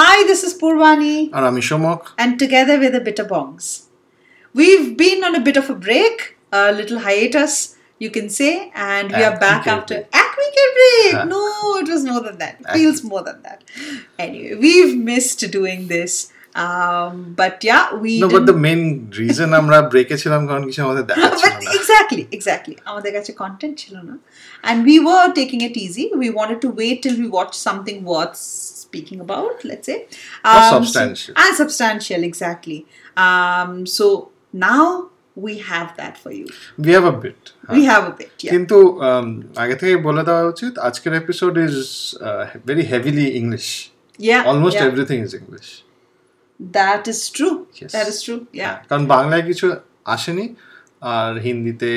Hi, this is Purvani, আর আমি সমক and together we're the Bitter Bongs. We've been on a bit of a break, a little hiatus, you can say, and we are Ac back weekend after break. Ac weekend break. Huh. No, it was more than that. It Ac- feels more than that. Anyway, we've missed doing this, um, but yeah, we. No but didn't- the main reason আমরা ব্রেকে ছিলাম কারণ কিছু আমাদের দেখা ছিল but না exactly, exactly. আমাদের কাছে content ছিল না. And we were taking it easy. We wanted to wait till we watched something worth speaking about, let's say. Or so- substantial. and substantial, exactly. Um, so now we have that for you. We have a bit We have a bit, yeah. কিন্তু um, আগে থেকে বলে দেওয়া উচিত আজকের episode is very heavily English Yeah, almost yeah. Everything is English That is true. Yes. That is true. Yeah. কারণ বাংলায় কিছু আসেনি আর হিন্দিতে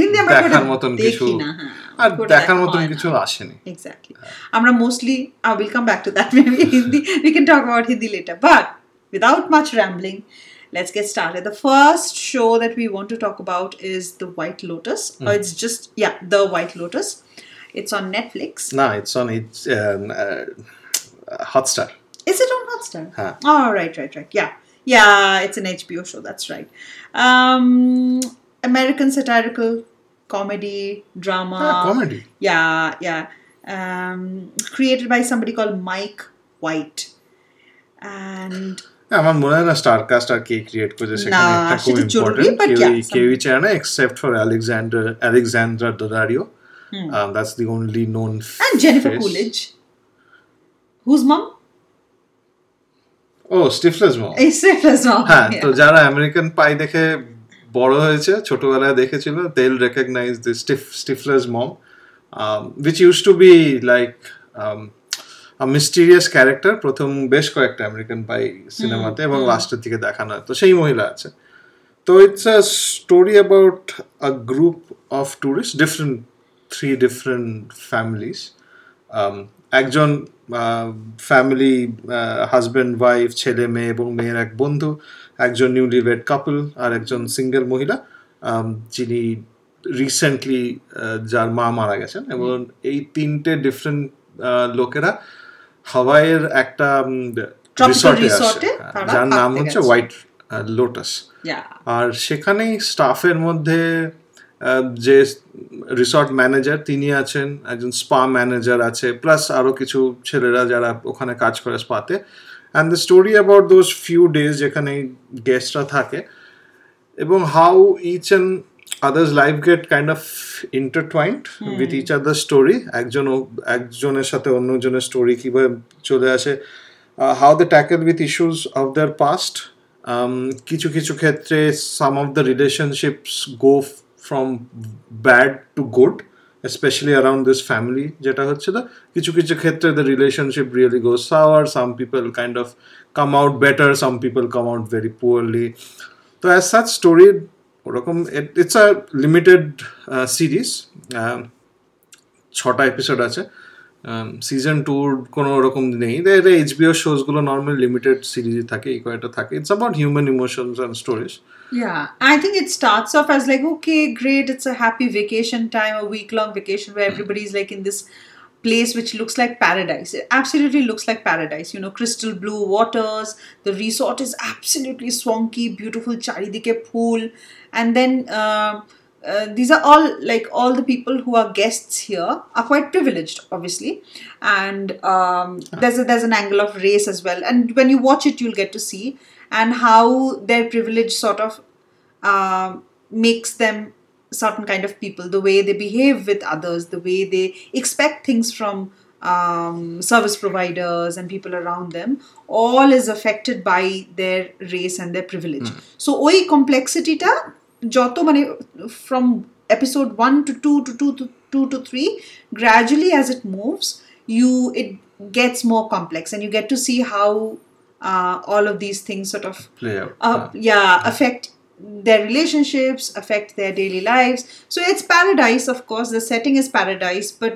হিন্দি আমরা খুব দেখার একটা মতন দেখি কিছু না, হ্যাঁ। আর খুব একটা দেখার দেখা মতন হয় না। কিছু আসেনি Exactly. Amra mostly, I will come back to that maybe Hindi. We can talk about Hindi later. But without much rambling, let's get started. The first show that we want to talk about is The White Lotus. Or it's just, yeah, The White Lotus. It's on Netflix. না it's on it's Hotstar Is it on Hotstar? Huh. Oh, right, right, right. Yeah. Yeah, it's an HBO show. That's right. Um, American satirical comedy, drama. Comedy Yeah, yeah. Um, created by somebody called Mike White. And আমার মনে হয় না star caste আর কে create করেছে সেখানে না, একটা খুব সেটা জরুরি, ইম্পর্টেন্ট but কেউই yeah, কেউই চায় না except for Alexander Alexandra ডোরারিও Hmm. That's the only known and Jennifer Coolidge. Whose mom? O স্টিফলেস mom Jennifer's mom. হ্যাঁ yeah. তো যারা আমেরিকান পাই দেখে বড় হয়েছে ছোটবেলায় দেখেছিল will recognise the Stif Stifler's mom which use to be like mysterious character প্রথম বেশ কয়েকটা আমেরিকান বাই সিনেমাতে এবং লাস্টের দিকে দেখানো হয়। তো সেই মহিলা আছে। তো it's a story about a group of tourist different three different families একজন ফ্যামিলি হাজব্যান্ড ওয়াইফ ছেলে মেয়ে এবং মেয়ের এক বন্ধু। একজন নিউলি ওয়েড কাপল আর একজন সিঙ্গেল মহিলা যিনি রিসেন্টলি যার মা মারা গেছেন এবং এই তিনটে ডিফারেন্ট লোকেরা হাওয়াইয়ের একটা রিসর্টে তারা যার নাম হচ্ছে হোয়াইট লোটাস আর সেখানেই স্টাফের মধ্যে যে রিসর্ট ম্যানেজার তিনি আছেন একজন স্পা ম্যানেজার আছে প্লাস আরও কিছু ছেলেরা যারা ওখানে কাজ করে স্পাতে and the story about those few days যেখানে গেস্টরা থাকে এবং how each and others life get kind of intertwined with each other story একজন একজনের সাথে অন্যজনের স্টোরি কীভাবে চলে আসে how the tackle with issues of their past কিছু কিছু ক্ষেত্রে some of the relationships go from bad to good specially around this family যেটা হচ্ছিল কিছু কিছু ক্ষেত্রে the relationship really go sour some people kind of come out better some people come out very poorly তো as such story ওরকম it's a limited series ছটা episode আছে। Season টুর কোনো ওরকম নেই এইচবিও শোজগুলো নর্মাল লিমিটেড সিরিজই থাকে এই কয়েকটা থাকে it's about human emotions and stories Yeah, I think it starts off as like, okay, great, it's a happy vacation time, a week long vacation where everybody's like in this place which looks like paradise. It absolutely looks like paradise. You know, crystal blue waters, the resort is absolutely swanky, beautiful, charidike pool. And then uh, uh, these are all like all the people who are guests here are quite privileged obviously. And um, there's a, there's an angle of race as well. And when you watch it you'll get to see and how their privilege sort of uh, makes them certain kind of people. The way they behave with others the way they expect things from um, service providers and people around them all is affected by their race and their privilege. Mm. so oi complexity ta যত মানে from episode 1 to 2 to 2 to 2 to 3 gradually as it moves you it gets more complex and you get to see how uh, all of these things sort of play out uh, yeah affect their relationships affect their daily lives so it's paradise of course the setting is paradise but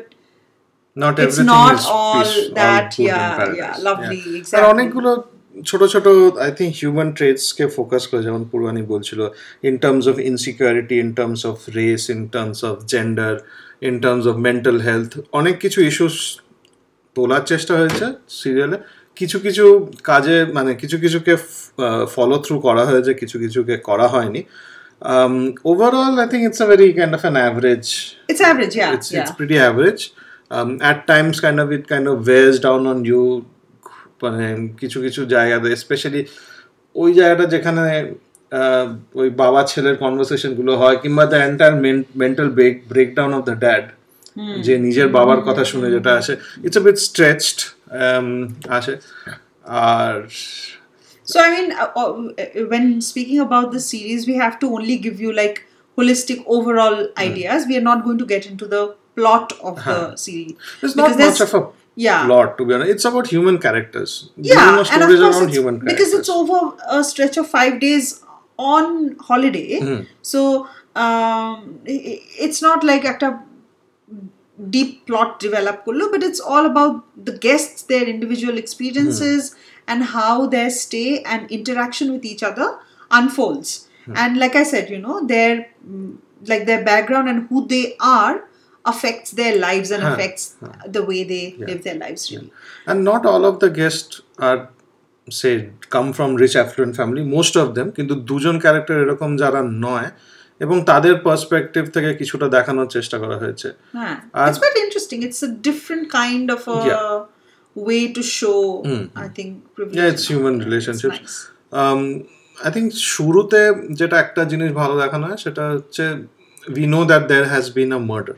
not it's everything not is all that yeah paradise yeah lovely R exactly অনেকগুলো ছোট ছোট I think human ট্রেডসকে focus করে যেমন পূর্বানি বলছিল in terms of insecurity in terms of race in terms of gender in terms of mental health অনেক কিছু issues তোলার চেষ্টা হয়েছে সিরিয়ালে কিছু কিছু কাজে মানে কিছু কিছুকে ফলো থ্রু করা হয়েছে কিছু কিছুকে করা হয়নি overall I think it's a very kind of an average It's average, yeah. it's yeah. it's pretty average. Um, at times, kind of it kind of wears down on you. মানে কিছু কিছু জায়গাতে স্পেশালি ওই জায়গাটা যেখানে ওই বাবা ছেলের কনভারসেশনগুলো হয় কিংবা the entire mental break breakdown of the dad যে নিজের বাবার কথা শুনে যেটা আসে ইটস বিট স্ট্রেচড আসে আর So I mean, uh, uh, when speaking about the series, we have to only give you like holistic overall Hmm. ideas. We are not going to get into the plot of the series. there's not much of a yeah. plot to be honest it's about human characters yeah and of course human because characters. it's over a stretch of five days on holiday mm-hmm. so um, it's not like at a deep plot develop but it's all about the guests their individual experiences mm-hmm. and how their stay and interaction with each other unfolds mm-hmm. and like i said you know their mm, like their background and who they are affects their lives and affects the way they yeah. live their lives really. And not all of the guests are say come from rich affluent family. Most of them কিন্তু দুজন character এরকম যারা নয় এবং তাদের perspective থেকে কিছুটা দেখানোর চেষ্টা করা হয়েছে। হ্যাঁ it's a interesting it's a different kind of a way to show I think privilege it's human relationships I think শুরুতে যেটা একটা জিনিস ভালো দেখানো হয় সেটা হচ্ছে we know that there has been a murder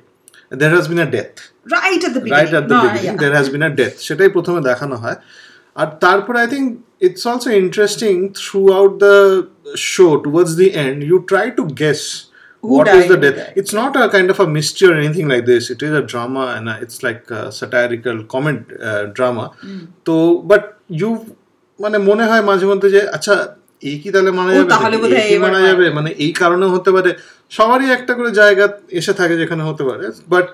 there has been a death Right at the beginning. Right at the No, beginning yeah. There has been a death সেটাই প্রথমে দেখানো হয় আর তারপরে I think it's also interesting through out the show towards the end you try to guess Who what is died, the who death died. it's not a kind of a mystery or anything like this it is a drama and a, it's like a satirical comment uh, drama তো but you মানে মনে হয় মাঝে মধ্যে যে আচ্ছা এই কি তাহলে মানা যাবে তাহলে বোধহয় এই মানা যাবে মানে এই কারণে হতে পারে সবারই একটা করে জায়গা এসে থাকে যেখানে হতে পারে but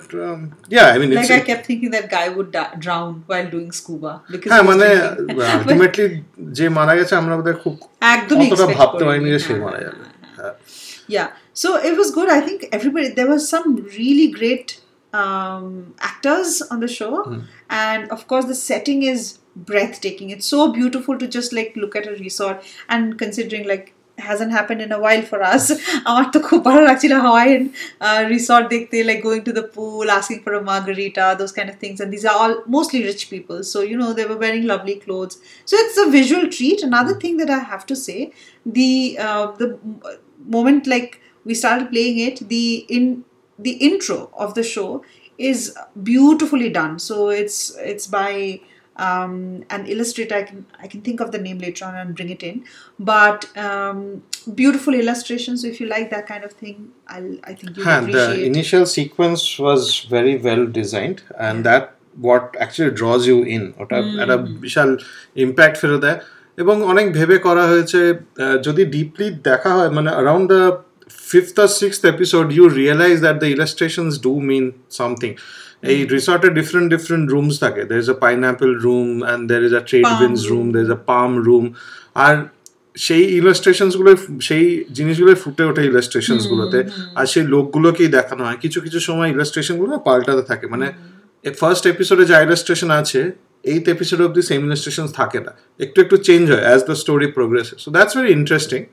yeah I mean Like I kept thinking that guy would da- while doing scuba because হ্যাঁ মানে আলটিমেটলি যে মারা গেছে আমরা বোধহয় খুব একদমই অতটা ভাবতে পারিনি যে সে হ্যাঁ, মারা হ্যাঁ, যাবে হ্যাঁ। yeah so it was good i think everybody there was some really great um, actors on the show and of course the setting is breathtaking it's so beautiful to just like look at a resort and considering like hasn't happened in a while for us আমার তো খুব ভালো লাগছিল Hawaiian resort দেখতে like going to the pool asking for a margarita those kind of things and these are all mostly rich people so you know they were wearing lovely clothes so it's a visual treat another thing that i have to say the uh, the m- moment like we started playing it the in the intro of the show is beautifully done so it's it's by um, an illustrator I can I can think of the name later on and bring it in but um, beautiful illustrations so if you like that kind of thing I'll I think you হ্যাঁ the initial sequence was very well designed and yeah. that what actually draws you in ওটা একটা বিশাল impact ফেলে দেয় এবং অনেক ভেবে করা হয়েছে যদি ডিপলি দেখা হয় মানে around the fifth R sixth episode you realise that the illustrations do mean something এই রিসর্টে ডিফারেন্ট ডিফারেন্ট রুমস থাকে there is a pineapple room and there is a trade winds room room. There is a palm room আর সেই ইলাস্ট্রেশনসগুলো সেই জিনিসগুলো ফুটে ওঠে illustrations গুলোতে। আর সেই লোকগুলোকেই দেখানো হয়। কিছু কিছু সময় ইলাস্ট্রেশনগুলো পাল্টাতে থাকে। মানে ফার্স্ট এপিসোডে যা ইলাস্ট্রেশন আছে এইথ এপিসোড অব্দি সেম ইলাস্ট্রেশন থাকে না। একটু একটু চেঞ্জ হয় as the story progress so that's very interesting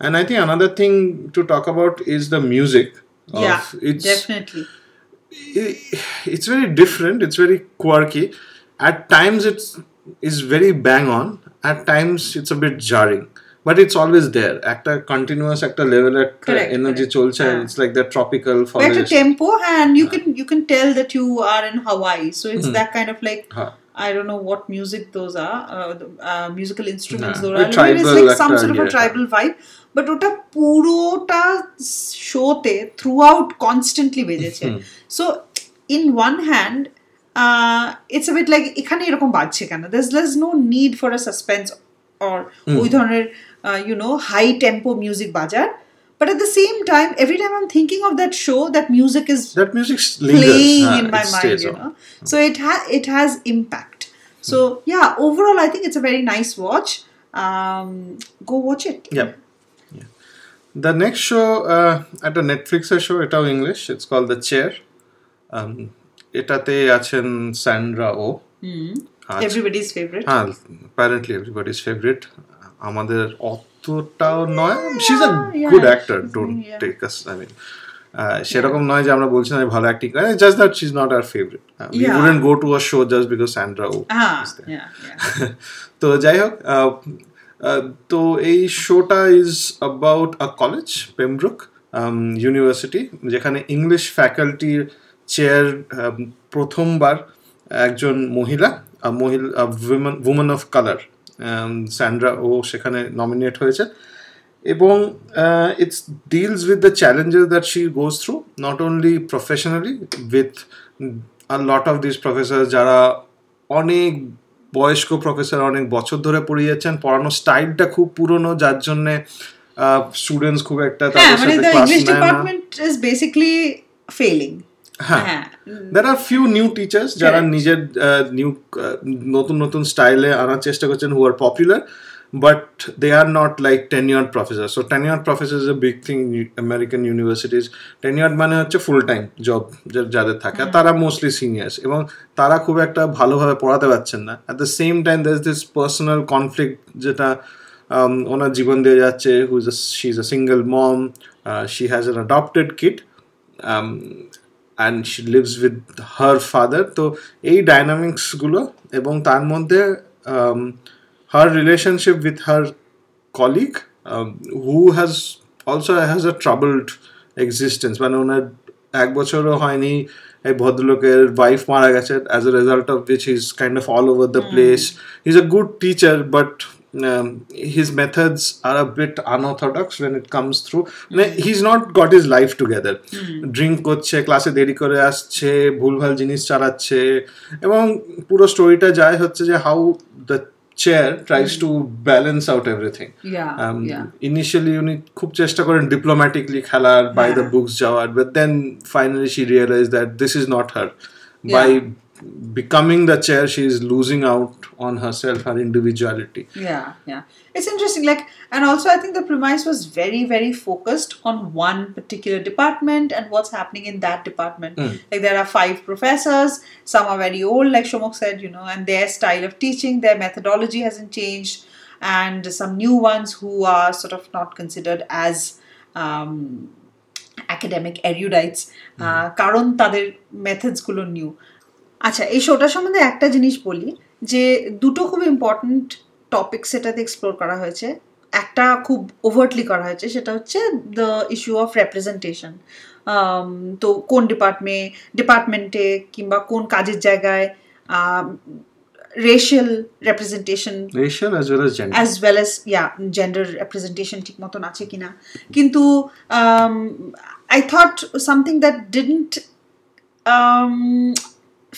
And I think another thing to talk about is the music. Yeah, it's, definitely. It, it's very different. It's very quirky. At times, it's is very bang on. At times, it's a bit jarring. But it's always there. At a continuous, at a level, at energy correct. Yeah. It's like the tropical forest. At a tempo, and you yeah. can you can tell that you are in Hawaii. So it's mm. that kind of like. Huh. I don't know what music those are, uh, uh, musical instruments yeah. those are. It's like some sort of a tribal vibe, but ওটা পুরোটা শোতে through out constantly বেজেছে so in one hand it's bit like এখানে এরকম বাজছে কেন there's there's no need for a suspense or ওই ধরনের you know high tempo music বাজার But at the same time, every time I'm thinking of that show, that music is that music lingers playing huh, in my it mind, stays you on. know. So it has it has impact. So yeah, overall, I think it's a very nice watch. Um, go watch it. Yeah. yeah. The next show, uh, at a Netflix show, এটাও English. It's called The Chair. Um, এটাতে আছেন Sandra Oh everybody's favorite. হ্যাঁ apparently everybody's favourite আমাদের অতটাও নয় she is a good actor she's- don't take us I mean সেরকম নয় যে আমরা বলছি না ভালো অ্যাক্টিং করে just that she is not our favourite we. Wouldn't go to a show just because Sandra Oh yeah, yeah. তো যাই হোক আহ, তো এই শোটা is about a college Pembroke university যেখানে ইংলিশ ফ্যাকাল্টির চেয়ার প্রথমবার একজন মহিলা মহিলা উমেন অফ কালার স্যান্ড্রা ও সেখানে নমিনেট হয়েছে। এবং it's deals with the challenges that she goes through not only professionally with a lot of this professor যারা অনেক বয়স্ক প্রফেসর অনেক বছর ধরে পড়িয়েছেন পড়ানোর স্টাইলটা খুব পুরনো যার জন্যে স্টুডেন্টস খুব একটা হ্যাঁ তাদের মানে সাথে ক্লাস English নেয় না। Basically failing. হ্যাঁ হ্যাঁ। There are few new teachers যারা নিজের নিউ নতুন নতুন স্টাইলে আনার চেষ্টা করছেন who are popular but they are not like tenured professor so tenured professor is a big thing American universities tenured মানে হচ্ছে ফুল টাইম জব যাদের থাকে। আর তারা মোস্টলি সিনিয়র্স এবং তারা খুব একটা ভালোভাবে পড়াতে পারছেন না। At the same time there this personal conflict যেটা um, ওনার জীবন দিয়ে যাচ্ছে। Who is she is a single mom she has an adopted kid and she lives with her father তো এই ডাইনামিক্সগুলো এবং তার মধ্যে her relationship with her colleague who has also has a troubled existence মানে ওনার এক বছরও হয়নি এই ভদ্রলোকের ওয়াইফ মারা গেছে as a result of which is kind of all over the place is a good teacher but um, his methods are a bit unorthodox when it comes through. মানে he's not got his life together. Drink করছে ক্লাসে দেরি করে আসছে ভুলভাল জিনিস চালাচ্ছে এবং পুরো স্টোরিটা যায় হচ্ছে যে how the chair tries to balance out everything Yeah, yeah. Initially উনি খুব চেষ্টা করেন ডিপ্লোম্যাটিকলি খেলার বাই দ্য হ্যাঁ। বুকস যাওয়ার but then finally she realise that this is not her by becoming the chair she is losing out on herself her individuality Yeah, yeah. It's interesting. Like, and also, I think the premise was very, very focused on one particular department and what's happening in that department. Like, there are five professors. Some are very old, like Shomok said, you know, and their style of teaching, their methodology hasn't changed, and some new ones who are sort of not considered as. Um, academic erudites আহ, কারণ তাদের মেথডসগুলো new আচ্ছা এই শোটার সম্বন্ধে একটা জিনিস বলি যে দুটো খুব ইম্পর্ট্যান্ট টপিক সেটাতে এক্সপ্লোর করা হয়েছে। একটা খুব ওভার্টলি করা হয়েছে সেটা হচ্ছে দ্য ইস্যু অফ রেপ্রেজেন্টেশন তো কোন ডিপার্টমে ডিপার্টমেন্টে কিংবা কোন কাজের জায়গায় racial representation racial as well as gender. As well as yeah gender representation ঠিক মতন আছে কিনা। কিন্তু I thought something that didn't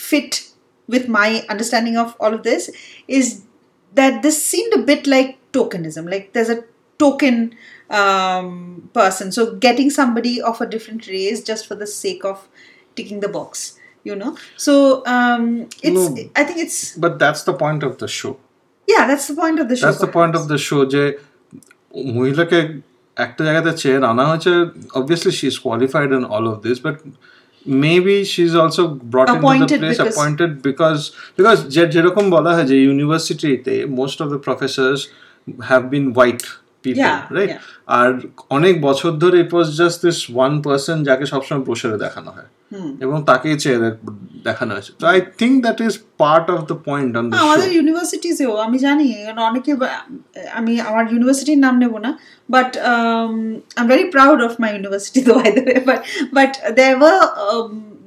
fit with my understanding of all of this is that this seemed a bit like tokenism like there's a token um, person so getting somebody of a different race just for the sake of ticking the box you know so um, it's No. i think it's but that's the point of the show yeah that's the point of the show that's the point of the show যে মহিলাকে একটা জায়গাতে chair আনা হয়েছে obviously she's qualified in all of this but maybe she's also brought appointed into the place because- appointed because because যেরকম বলা হয় যে ইউনিভার্সিটিতে most of the professors have been white people Yeah, right yeah. আর অনেক বছর ধরে it was just this one person যাকে সবসময় ব্রোশারে দেখানো হয় এবং তাকেই চেয়ারে দেখানো হয়েছে তো I think that is part of the point on the আমাদের ইউনিভার্সিটিসেও আমি জানি কারণ অনেকে বা- আমি আমার ইউনিভার্সিটির নাম নেব না but I am very proud of my university তো by the way but but there war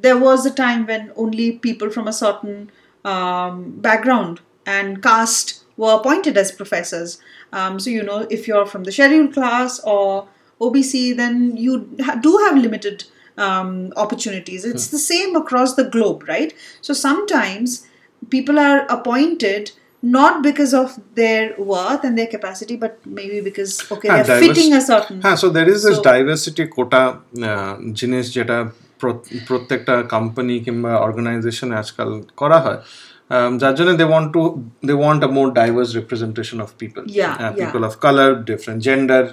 there was a time when only people from a certain um, background and caste were appointed as professors. Um, so, you know, if you're from the scheduled class or OBC, then you ha- do have limited um, opportunities. It's the same across the globe, right? So, sometimes people are appointed not because of their worth and their capacity, but maybe because, okay, হ্যাঁ, they're divers- fitting a certain. হ্যাঁ so there is this So- diversity কোটা জিনিস যেটা প্র- প্রত্যেকটা company কিংবা অর্গানাইজেশনে আজকাল করা হয় um, যার জন্য they want to they want a more diverse representation of people Yeah, yeah. People of colour different gender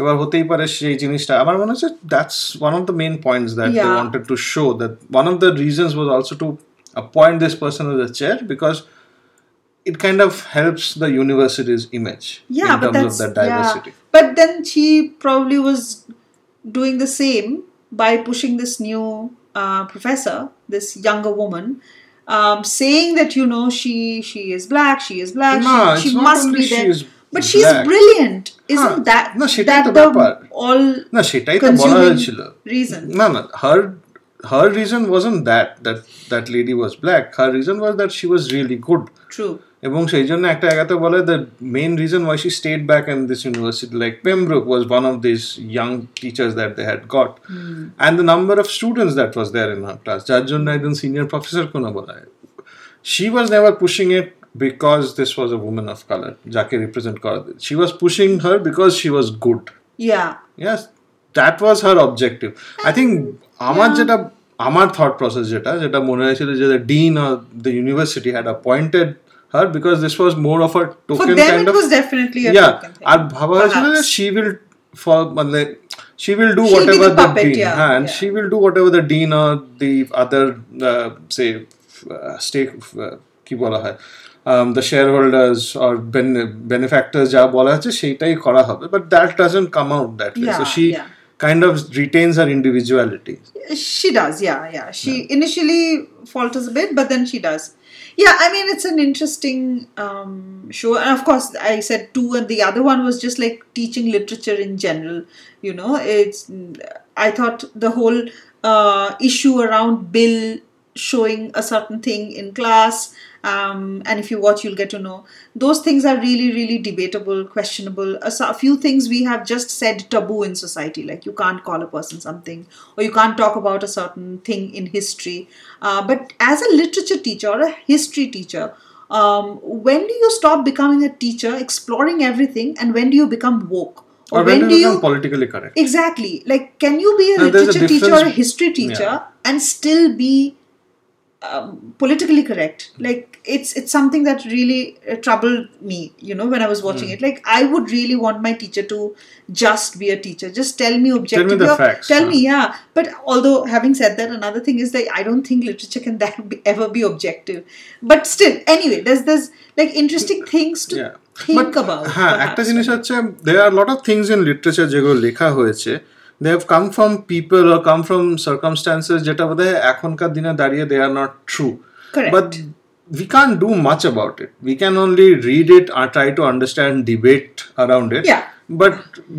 এবার হতেই পারে সেই জিনিসটা আমার মনে হচ্ছে that's one of the main points that they Yeah. Wanted to show that one of the reasons was also two appoint this person as a chair because it kind of helps the university's image yeah in but terms that's of that diversity yeah but then she probably was doing the same by pushing this new uh, professor this younger woman um, saying that you know she she is black, she is black, no, she, she must be there. She but she's brilliant, isn't huh. that? No, she that the the all no, she the reason. No, no, her her reason wasn't that that that lady was black. Her reason was that she was really good. True. এবং সেই জন্য একটা জায়গাতে বলে the main reason why she stayed back in this university like Pembroke was one of this young teachers that they had got and the number of students that was there in her class যার জন্য একজন senior professor কোনো বলা হয় she was never pushing it because this was a women of colour যাকে represent করা she was pushing her because she was good yeah yes that was her objective i think আমার যেটা আমার thought process যেটা যেটা মনে হয়েছিল যে the dean or the university had appointed her because this was more of a for token them kind it of was definitely a yeah token thing. আর ভাবা হয়েছিল যে Perhaps. she will for মানে she will do She'll be whatever the the, puppet, dean yeah, হ্যাঁ, and yeah. she will do whatever the dean or the other uh, say uh, stake uh, কি বলা হয় um, the shareholders or ben- benefactors যা বলা আছে সেইটাই করা হবে but that doesn't come out that way so Yeah, she yeah. kind of retains her individuality She does, yeah, yeah. She initially falters a bit, but then she does. Yeah, I mean, it's an interesting um, show. And of course, I said two, and the other one was just like teaching literature in general. You know, it's, I thought the whole uh, issue around Bill showing a certain thing in class, um, and if you watch, you'll get to know. Those things are really, really debatable, questionable. A, a few things we have just said taboo in society, like you can't call a person something, or you can't talk about a certain thing in history. Uh, but as a literature teacher or a history teacher, um, when do you stop becoming a teacher, exploring everything, and when do you become woke? or when do you become politically correct Exactly. Like, can you be a No, there's a literature teacher or a history teacher Yeah. and still be um, politically correct? Like, it's it's something that really uh, troubled me. You know, when I was Hmm. watching it, like, I would really want my teacher to just be a teacher. Just tell me objectively. the or facts, Tell huh? me, yeah. But although having said that, another thing is that I don't think literature can that be, ever be objective. But still, anyway, there's there's like interesting things to Yeah. think But, about. হ্যাঁ একটা perhaps. জিনিস হচ্ছে there are a lot of things in literature যেগুলো লেখা হয়েছে they have come from people or come from circumstances যেটা বোধহয় এখনকার দিনে দাঁড়িয়ে they are not true Correct. but we can't do much about it we can only read it or try to understand debate around it Yeah. but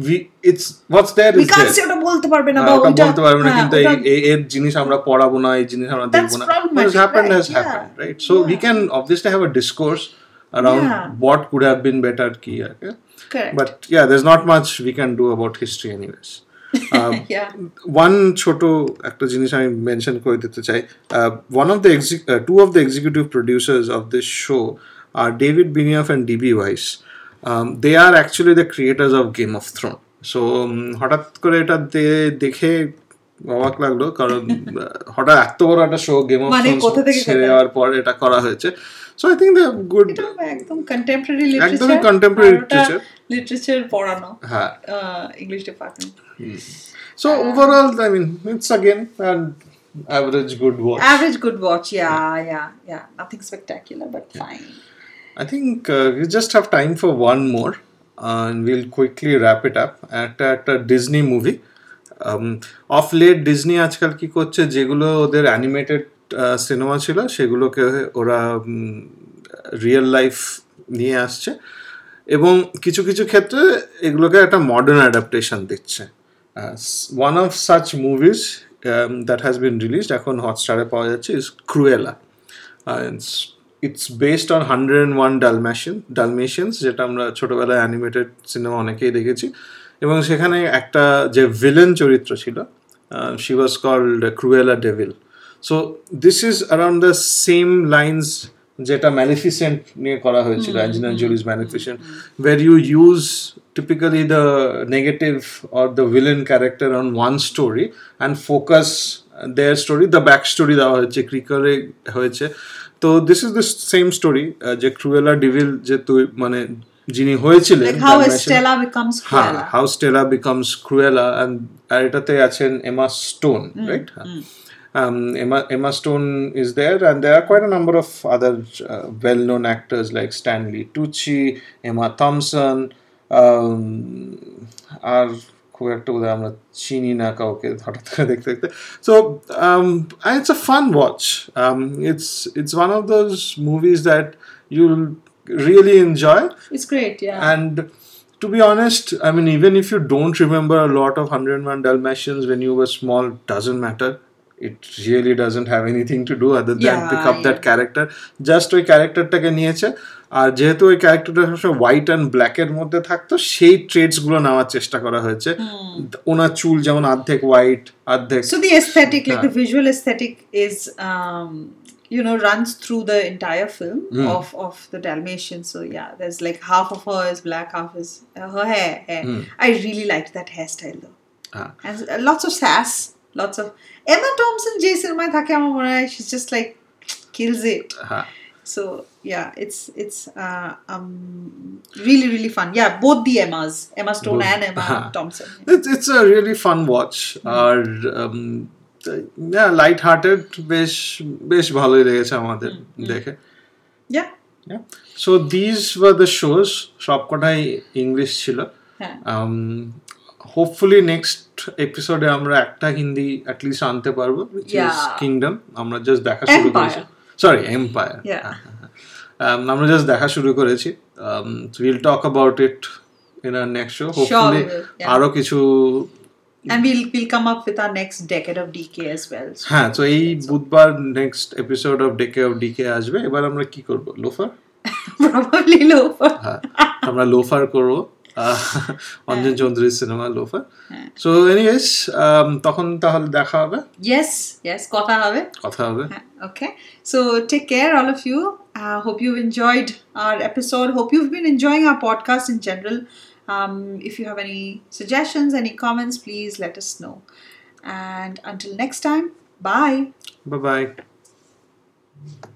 we it's what's there We is can't there say ওটা বলতে পারবে না হ্যাঁ, বা ওটা ওইটা- বলতে পারবে না হ্যাঁ, কিন্তু ওটা- এই- এই- এর জিনিস আমরা পড়াবো না এই জিনিস আমরা দেখবো না what has problematic, happened has right, yeah. happened right so we can obviously have a discourse around Yeah. what could have been better কি okay? Correct. but yeah there's not much we can do about history anyways um, yeah. One ছোট একটা জিনিস আমি mention করে দিতে চাই। One of the two of the executive producers of this show are David Benioff and DB Weiss they are actually the creators of Game of Throne so হঠাৎ করে এটা দেখে অবাক লাগল কারণ হঠাৎ এত বড় একটা শো গেম অফ থেকে ছেড়ে যাওয়ার পর এটা করা হয়েছে। So I think the good এটা একদম কন্টেম্পোরারি লিটারেচার একদমই contemporary literature. লিটারেচার পড়ানো হ্যাঁ English department so overall I mean it's again average good watch average good watch yeah yeah yeah nothing spectacular but fine I think uh, we just have time for one more, uh, and we'll quickly wrap it up. একটা একটা Disney movie of late Disney আজকাল কি করছে যেগুলো ওদের animated cinema ছিল, সেগুলোকে ওরা রিয়েল লাইফ নিয়ে আসছে এবং কিছু কিছু ক্ষেত্রে এগুলোকে একটা মডার্ন অ্যাডাপ্টেশন দিচ্ছে। One of such movies that has been released এখন হটস্টারে পাওয়া যাচ্ছে is Cruella it's based on hundred and one Dalmatian Dalmatians যেটা আমরা ছোটোবেলায় অ্যানিমেটেড সিনেমা অনেকেই দেখেছি। এবং সেখানে একটা যে ভিলেন চরিত্র ছিল she was called Cruella de Vil so this is around the same lines যেটা ম্যালিফিসেন্ট নিয়ে করা হয়েছিল Angelina Jolie's Maleficent where you use typically the negative or the the character on on one story and focus their story the story দেওয়া হয়েছে ক্রিকারে হয়েছে। তো this is the same story যে ক্রুয়েলা ডিভিল যে তুই মানে যিনি হয়েছিলেন like how Dalmatian- becomes হ্যাঁ how Stella becomes Cruella and আর এটাতে আছেন Emma Stone right um, Emma, Emma Stone is there, and there are quite a number of other uh, well-known actors like Stanley Tucci, Emma Thompson, um, আর খুব একটা বোধহয় আমরা চিনি না কাউকে হঠাৎ করে দেখতে দেখতে so it's a fun watch it's it's one of those movies that Yule really enjoy It's great, yeah. and to be honest, I mean, even if you don't remember a lot of 101 Dalmatians when you were small, doesn't matter. It really doesn't have anything to do other than Yeah, pick up that yeah. character. Just ওই ক্যারেক্টারটাকে নিয়েছে আর যেহেতু ওই ক্যারেক্টারটা সবসময় white and ব্ল্যাকের মধ্যে থাকতো সেই ট্রেডসগুলো নেওয়ার চেষ্টা করা হয়েছে ওনার চুল যেমন অর্ধেক হোয়াইট অর্ধেক So the aesthetic, like Yeah. the visual aesthetic, is um, you know runs through the entire film Hmm. of of the Dalmatian. So yeah, there's like half of her is black, half is uh, her hair. hair. Hmm. I really liked that hairstyle though, Ah. and uh, lots of sass, lots of Emma Thompson. J cinema থাকে আমার মনে হয় she's just like kills it. হ্যাঁ So yeah, it's it's uh, um really really fun. Yeah, both the Emmas, Emma Stone Both. and Emma Huh. Thompson. It's, it's a really fun watch R light hearted বেশ বেশ ভালোই লেগেছে আমাদের দেখে Yeah, so this war the shows সবকটাই English ছিল হ্যাঁ। Hopefully next এপিসোডে আমরা একটা হিন্দি অ্যাটলিস্ট আনতে পারব উইচ ইজ কিংডম আমরা জাস্ট দেখা শুরু করেছি। Sorry Empire. আমরা জাস্ট দেখা শুরু করেছি। Will talk about it in our next show hopefully yeah. আরও কিছু And we'll we'll come up with our next decade of DK as well. So হ্যাঁ তো এই বুধবার নেক্সট এপিসোড অফ ডেকে অফ ডিকে আসবে। এবার আমরা কি করব? Loafer probably lower. হ্যাঁ আমরা লোফার করব। অঞ্জন চৌধুরীর সিনেমা লোফার হ্যাঁ। সো এনিওয়েজ তখন তাহলে দেখা হবে Yes, yes, kotha হবে. কথা হবে Okay, so take care, all of you. Uh, hope you've enjoyed our episode. Hope you've been enjoying our podcast in general. Um, if you have any suggestions, any comments, please let us know. And until next time, bye. Bye bye